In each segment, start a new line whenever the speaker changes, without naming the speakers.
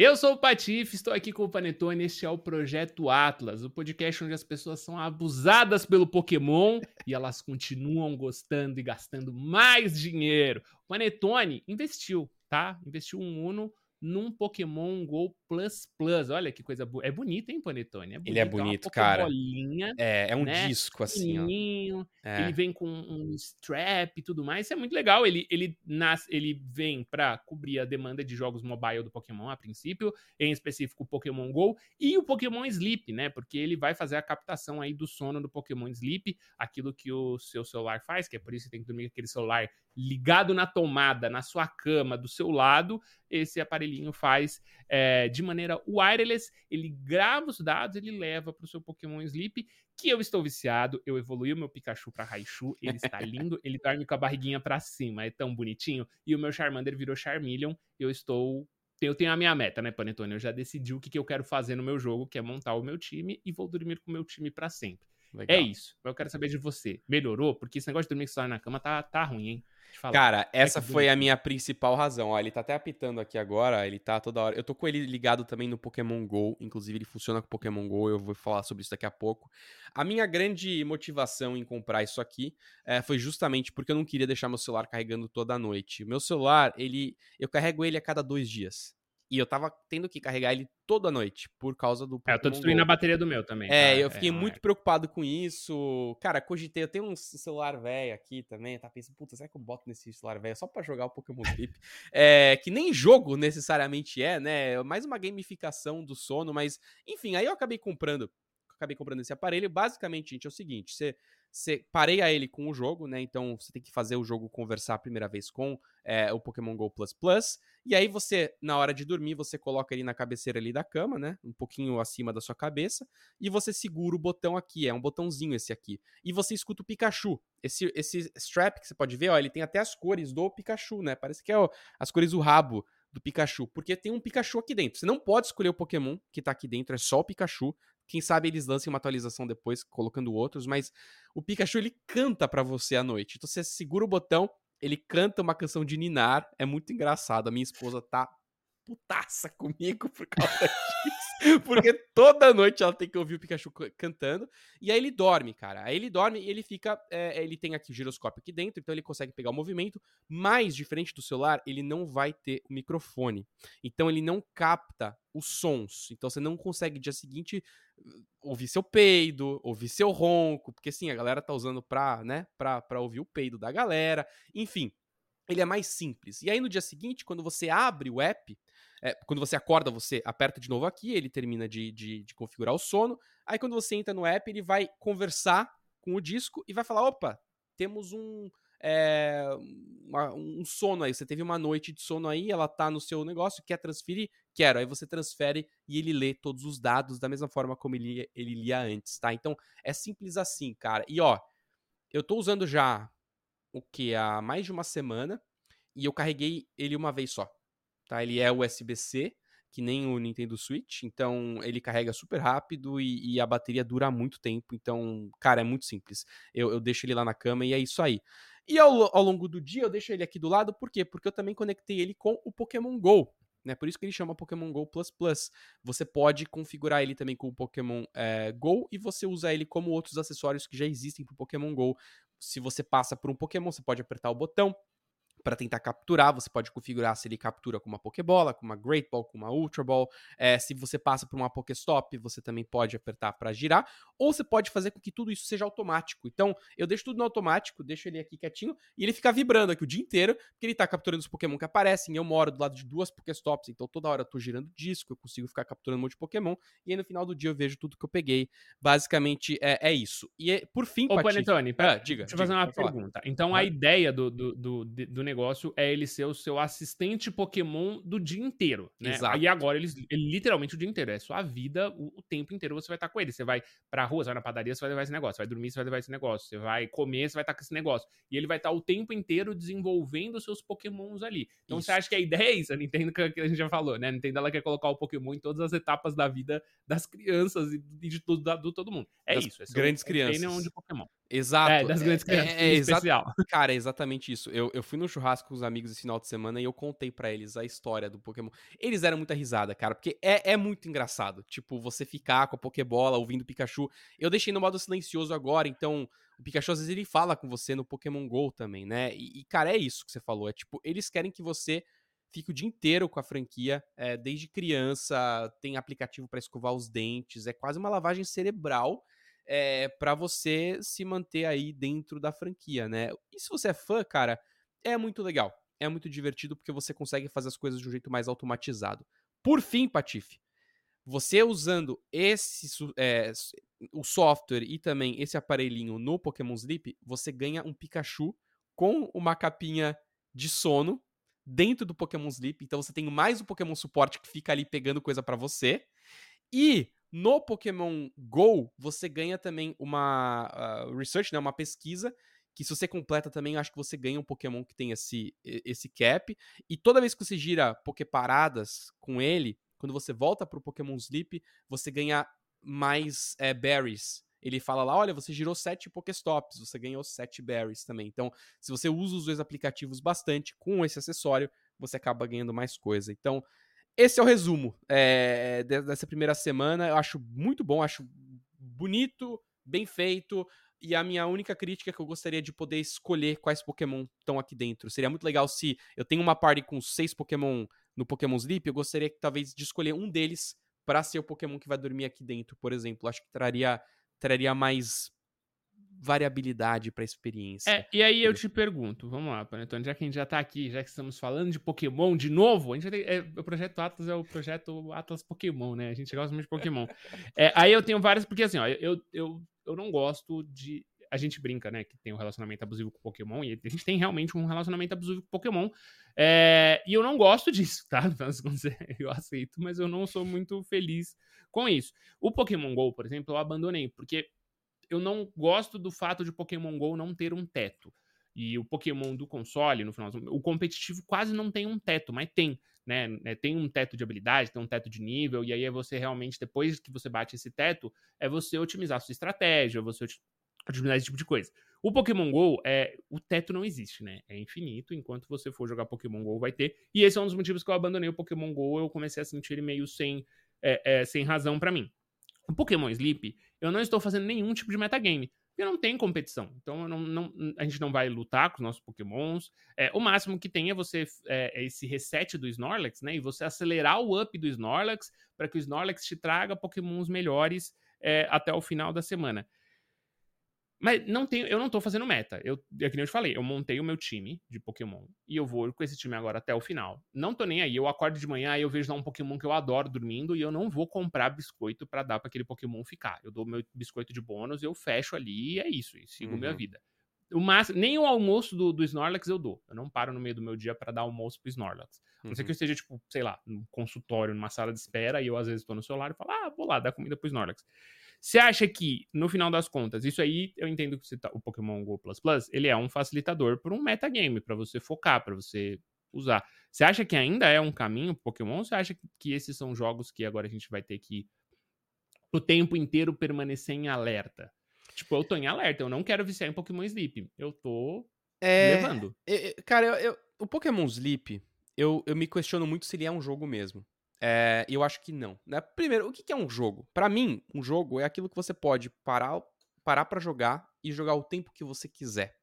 Eu sou o Patife, estou aqui com o Panetone. Este é o Projeto Atlas, o podcast onde as pessoas são abusadas pelo Pokémon e elas continuam gostando e gastando mais dinheiro. O Panetone investiu, tá? Investiu um Uno num Pokémon Go Plus Plus. Olha que coisa boa. É bonito, hein, Panetone?
É bonito, ele é bonito, é cara. É, é um né? disco, assim,
ó. É. Ele vem com um strap e tudo mais. Isso é muito legal. Ele, ele, nas, ele vem para cobrir a demanda de jogos mobile do Pokémon a princípio, em específico o Pokémon GO e o Pokémon Sleep, né? Porque ele vai fazer a captação aí do sono do Pokémon Sleep, aquilo que o seu celular faz, que é por isso que tem que dormir com aquele celular ligado na tomada, na sua cama, do seu lado, esse aparelhinho faz é, de maneira wireless, ele grava os dados, ele leva para o seu Pokémon Sleep, que eu estou viciado, eu evoluí o meu Pikachu para Raichu, ele está lindo, ele dorme com a barriguinha para cima, é tão bonitinho, e o meu Charmander virou Charmeleon, eu estou eu tenho a minha meta, né, Panetone? Eu já decidi o que, que eu quero fazer no meu jogo, que é montar o meu time e vou dormir com o meu time para sempre. É Legal. É isso. Eu quero saber de você. Melhorou? Porque esse negócio de dormir com o na cama tá, tá ruim, hein?
Cara, essa é foi a minha principal razão. Ó, ele tá até apitando aqui agora, ele tá toda hora. Eu tô com ele ligado também no Pokémon GO, inclusive ele funciona com Pokémon GO, eu vou falar sobre isso daqui a pouco. A minha grande motivação em comprar isso aqui é, foi justamente porque eu não queria deixar meu celular carregando toda noite. Meu celular, ele, eu carrego ele a cada dois dias. E eu tava tendo que carregar ele toda noite por causa do.
É, eu tô destruindo Go. a bateria do meu também.
É, cara. eu fiquei é, muito é. preocupado com isso. Cara, cogitei, eu tenho um celular velho aqui também. Tá pensando, puta, será que eu boto nesse celular velho só pra jogar o Pokémon Sleep? é, que nem jogo necessariamente é, né? É mais uma gamificação do sono, mas enfim, aí eu acabei comprando. Acabei comprando esse aparelho. Basicamente, gente, é o seguinte: você você pareia ele com o jogo, né? Então você tem que fazer o jogo conversar a primeira vez com é, o Pokémon Go Plus Plus. E aí você, na hora de dormir, você coloca ele na cabeceira ali da cama, né? Um pouquinho acima da sua cabeça. E você segura o botão aqui, é um botãozinho esse aqui. E você escuta o Pikachu. Esse, esse strap que você pode ver, ó, ele tem até as cores do Pikachu, né? Parece que é ó, as cores do rabo do Pikachu, porque tem um Pikachu aqui dentro. Você não pode escolher o Pokémon que tá aqui dentro, é só o Pikachu. Quem sabe eles lancem uma atualização depois, colocando outros, mas o Pikachu ele canta para você à noite. Então você segura o botão, ele canta uma canção de Ninar, é muito engraçado. A minha esposa tá putaça comigo por causa disso. Porque toda noite ela tem que ouvir o Pikachu cantando. E aí ele dorme, cara. Aí ele dorme e ele fica. É, ele tem aqui o giroscópio aqui dentro, então ele consegue pegar o movimento. Mas, diferente do celular, ele não vai ter o microfone. Então ele não capta os sons. Então você não consegue dia seguinte ouvir seu peido, ouvir seu ronco, porque sim, a galera tá usando pra, né, pra, pra ouvir o peido da galera, enfim. Ele é mais simples. E aí no dia seguinte, quando você abre o app, é, quando você acorda, você aperta de novo aqui, ele termina de, de, de, configurar o sono. Aí quando você entra no app, ele vai conversar com o disco e vai falar: opa, temos um. É, uma, um sono aí, você teve uma noite de sono aí, ela tá no seu negócio, quer transferir? Quero. Aí você transfere e ele lê todos os dados da mesma forma como ele, ele lia antes, tá? Então é simples assim, cara. E ó, eu tô usando já o que? Há mais de uma semana e eu carreguei ele uma vez só tá? Ele é USB-C, que nem o Nintendo Switch, então ele carrega super rápido e, e, a bateria dura muito tempo, então, cara, é muito simples. Eu, eu deixo ele lá na cama e é isso aí. E ao, ao, longo do dia eu deixo ele aqui do lado, por quê? Porque eu também conectei ele com o Pokémon GO. Né? Por isso que ele chama Pokémon GO Plus Plus. Você pode configurar ele também com o Pokémon é, GO e você usa ele como outros acessórios que já existem para o Pokémon GO. Se você passa por um Pokémon, você pode apertar o botão, para tentar capturar. Você pode configurar se ele captura com uma Pokébola, com uma Great Ball, com uma Ultra Ball. É, se você passa por uma Pokéstop, você também pode apertar para girar. Ou você pode fazer com que tudo isso seja automático. Então, eu deixo tudo no automático, deixo ele aqui quietinho e ele fica vibrando aqui o dia inteiro, porque ele tá capturando os Pokémon que aparecem. Eu moro do lado de duas Pokéstops, então toda hora eu tô girando disco, eu consigo ficar capturando um monte de Pokémon. E aí no final do dia eu vejo tudo que eu peguei. Basicamente é, é isso. E por fim,
Ô. Panetone, ah, diga. Deixa eu fazer uma pergunta. Então, a ideia do, do, do, do negócio é ele ser o seu assistente Pokémon do dia inteiro, né? Exato. E agora ele, ele, literalmente o dia inteiro, é sua vida, o, o, tempo inteiro você vai estar com ele. Você vai pra rua, você vai na padaria, você vai levar esse negócio, você vai dormir, você vai levar esse negócio, você vai comer, você vai estar com esse negócio. E ele vai estar o tempo inteiro desenvolvendo os seus Pokémons ali. Então isso. você acha que a ideia é isso? A Nintendo que a gente já falou, né? A Nintendo ela quer colocar o Pokémon em todas as etapas da vida das crianças e de tudo, da, do todo mundo. É das isso.
grandes é crianças.
De Pokémon.
Exato.
É, das grandes crianças. É, é especial.
Cara, é exatamente isso. Eu, eu fui no churrasco com os amigos esse final de semana e eu contei para eles a história do Pokémon. Eles eram muita risada, cara, porque é, é muito engraçado. Tipo, você ficar com a Pokébola ouvindo o Pikachu. Eu deixei no modo silencioso agora, então o Pikachu às vezes ele fala com você no Pokémon GO também, né? E, e cara, é isso que você falou. É tipo, eles querem que você fique o dia inteiro com a franquia, é, desde criança, tem aplicativo para escovar os dentes, é quase uma lavagem cerebral é, eh, para você se manter aí dentro da franquia, né? E se você é fã, cara, é muito legal. É muito divertido porque você consegue fazer as coisas de um jeito mais automatizado. Por fim, Patife, você usando esse é, o software e também esse aparelhinho no Pokémon Sleep, você ganha um Pikachu com uma capinha de sono dentro do Pokémon Sleep. Então você tem mais o Pokémon Suporte que fica ali pegando coisa para você. E no Pokémon Go, você ganha também uma uh, research, né, uma pesquisa, que se você completa também, acho que você ganha um Pokémon que tem esse, esse cap. E toda vez que você gira Poképaradas com ele, quando você volta pro Pokémon Sleep, você ganha mais é, berries. Ele fala lá, olha, você girou sete Pokéstops, você ganhou sete berries também. Então, se você usa os dois aplicativos bastante com esse acessório, você acaba ganhando mais coisa. Então, esse é o resumo é, dessa primeira semana. Eu acho muito bom, acho bonito, bem feito. E a minha única crítica é que eu gostaria de poder escolher quais Pokémon estão aqui dentro. Seria muito legal se eu tenho uma party com seis Pokémon no Pokémon Sleep, eu gostaria talvez de escolher um deles para ser o Pokémon que vai dormir aqui dentro, por exemplo. Acho que traria, traria mais variabilidade para a experiência.
É, e aí eu te pergunto, vamos lá, Panetone, já que a gente já tá aqui, já que estamos falando de Pokémon de novo, a gente tem, é, o projeto Atlas é o projeto Atlas Pokémon, né? A gente gosta muito de Pokémon. É, aí eu tenho várias, porque assim, ó, eu, eu, eu não gosto de. A gente brinca, né, que tem um relacionamento abusivo com Pokémon, e a gente tem realmente um relacionamento abusivo com Pokémon. É, e eu não gosto disso, tá? Eu aceito, mas eu não sou muito feliz com isso. O Pokémon GO, por exemplo, eu abandonei, porque eu não gosto do fato de Pokémon GO não ter um teto. E o Pokémon do console, no final, o competitivo quase não tem um teto, mas tem, né? É, tem um teto de habilidade, tem um teto de nível, e aí é você realmente, depois que você bate esse teto, é você otimizar a sua estratégia, você otimizar esse tipo de coisa. O Pokémon GO, é, o teto não existe, né? É infinito, enquanto você for jogar Pokémon GO vai ter. E esse é um dos motivos que eu abandonei o Pokémon GO, eu comecei a sentir ele meio sem, é, é, sem razão para mim. O Pokémon Sleep, eu não estou fazendo nenhum tipo de metagame. Porque não tem competição. Então não, não, a gente não vai lutar com os nossos Pokémons. É, o máximo que tem é você é, é esse reset do Snorlax, né? E você acelerar o up do Snorlax para que o Snorlax te traga Pokémons melhores é, até o final da semana. Mas não tenho, eu não tô fazendo meta. Eu, é que nem eu te falei, eu montei o meu time de Pokémon e eu vou com esse time agora até o final. Não tô nem aí. Eu acordo de manhã e eu vejo lá um Pokémon que eu adoro dormindo e eu não vou comprar biscoito para dar para aquele Pokémon ficar. Eu dou meu biscoito de bônus, eu fecho ali e é isso, e sigo uhum. minha vida. O máximo, nem o almoço do, do Snorlax eu dou. Eu não paro no meio do meu dia para dar almoço pro Snorlax. A não ser que eu uhum. esteja, tipo, sei lá, num consultório, numa sala de espera, e eu às vezes tô no celular e falo, ah, vou lá dar comida pro Snorlax. Você acha que, no final das contas, isso aí eu entendo que tá, o Pokémon Go Plus Plus, ele é um facilitador para um metagame, para você focar, para você usar. Você acha que ainda é um caminho pro Pokémon ou você acha que esses são jogos que agora a gente vai ter que o tempo inteiro permanecer em alerta? Tipo, eu tô em alerta, eu não quero viciar em Pokémon Sleep. Eu tô é, levando.
Cara, eu, eu, o Pokémon Sleep, eu, eu me questiono muito se ele é um jogo mesmo. É, eu acho que não. Né? Primeiro, o que é um jogo? Para mim, um jogo é aquilo que você pode parar parar para jogar e jogar o tempo que você quiser.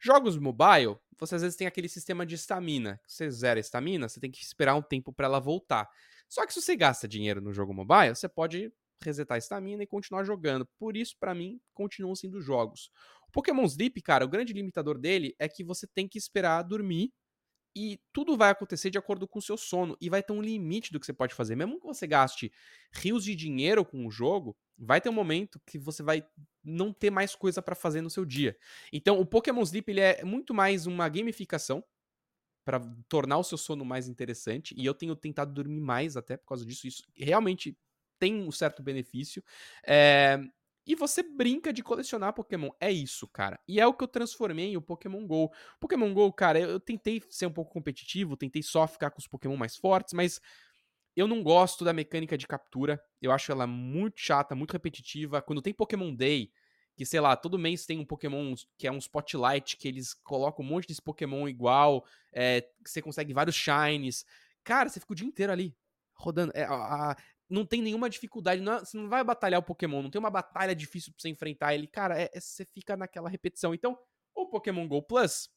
Jogos mobile, você às vezes tem aquele sistema de estamina. Você zera a estamina, você tem que esperar um tempo para ela voltar. Só que se você gasta dinheiro no jogo mobile, você pode resetar a estamina e continuar jogando. Por isso, para mim, continuam sendo jogos. O Pokémon Sleep, cara, o grande limitador dele é que você tem que esperar dormir e tudo vai acontecer de acordo com o seu sono. E vai ter um limite do que você pode fazer. Mesmo que você gaste rios de dinheiro com o jogo, vai ter um momento que você vai não ter mais coisa para fazer no seu dia. Então, o Pokémon Sleep ele é muito mais uma gamificação para tornar o seu sono mais interessante. E eu tenho tentado dormir mais até por causa disso. Isso realmente tem um certo benefício. É, e você brinca de colecionar Pokémon. É isso, cara. E é o que eu transformei em o Pokémon GO. Pokémon GO, cara, eu, eu tentei ser um pouco competitivo, tentei só ficar com os Pokémon mais fortes, mas eu não gosto da mecânica de captura. Eu acho ela muito chata, muito repetitiva. Quando tem Pokémon Day, que, sei lá, todo mês tem um Pokémon que é um Spotlight, que eles colocam um monte de Pokémon igual, é, que você consegue vários Shines. Cara, você fica o dia inteiro ali, rodando. É, a, a, não tem nenhuma dificuldade, não, é, você não vai batalhar o Pokémon, não tem uma batalha difícil pra você enfrentar ele. Cara, é, é, você fica naquela repetição. Então, o Pokémon GO Plus,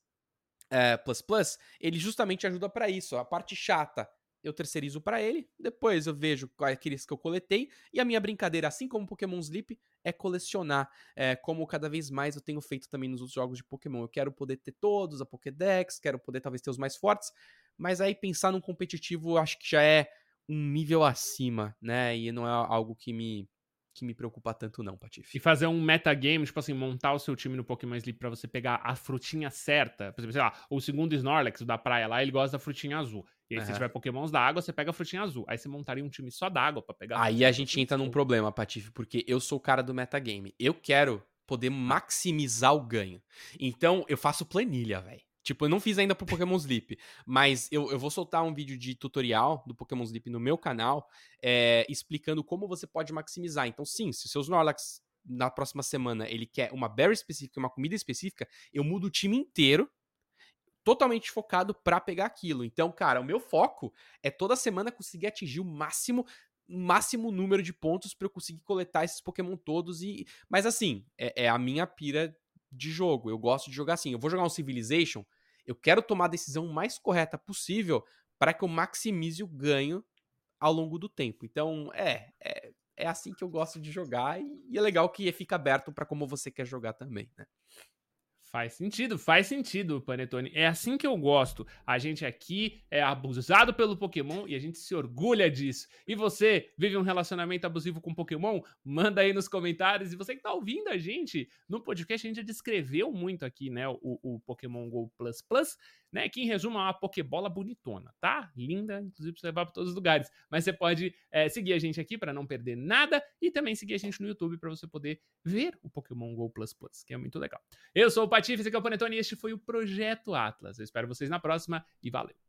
é, Plus Plus, ele justamente ajuda para isso. A parte chata eu terceirizo para ele, depois eu vejo aqueles que eu coletei, e a minha brincadeira, assim como Pokémon Sleep, é colecionar, é, como cada vez mais eu tenho feito também nos outros jogos de Pokémon. Eu quero poder ter todos, a Pokédex, quero poder talvez ter os mais fortes, mas aí pensar num competitivo acho que já é um nível acima, né? E não é algo que me que me preocupa tanto não, Patife.
E fazer um metagame, tipo assim, montar o seu time no Pokémon Sleep pra você pegar a frutinha certa. Por exemplo, sei lá, o segundo Snorlax da praia lá, ele gosta da frutinha azul. E aí, uhum. se tiver pokémons da água, você pega a frutinha azul. Aí você montaria um time só da água pra pegar.
Aí a gente entra num problema, Patife, porque eu sou o cara do metagame. Eu quero poder maximizar o ganho. Então, eu faço planilha, velho. Tipo, eu não fiz ainda pro Pokémon Sleep, mas eu, eu vou soltar um vídeo de tutorial do Pokémon Sleep no meu canal, é, explicando como você pode maximizar. Então, sim, se o seu Snorlax na próxima semana ele quer uma berry específica, uma comida específica, eu mudo o time inteiro totalmente focado para pegar aquilo. Então, cara, o meu foco é toda semana conseguir atingir o máximo máximo número de pontos para eu conseguir coletar esses Pokémon todos e mas assim, é, é, a minha pira de jogo. Eu gosto de jogar assim. Eu vou jogar um Civilization, eu quero tomar a decisão mais correta possível para que eu maximize o ganho ao longo do tempo. Então, é, é, é assim que eu gosto de jogar e, e é legal que fica aberto para como você quer jogar também, né?
Faz sentido, faz sentido, Panetone. É assim que eu gosto. A gente aqui é abusado pelo Pokémon e a gente se orgulha disso. E você vive um relacionamento abusivo com Pokémon? Manda aí nos comentários. E você que tá ouvindo a gente no podcast, a gente já descreveu muito aqui, né, o, o Pokémon GO Plus Plus né? Que em resumo é uma Pokébola bonitona, tá? Linda, inclusive pra levar pra todos os lugares. Mas você pode é, seguir a gente aqui para não perder nada e também seguir a gente no YouTube para você poder ver o Pokémon GO Plus Plus, que é muito legal. Eu sou o Patife, esse aqui é o Panetone e este foi o Projeto Atlas. Eu espero vocês na próxima e valeu!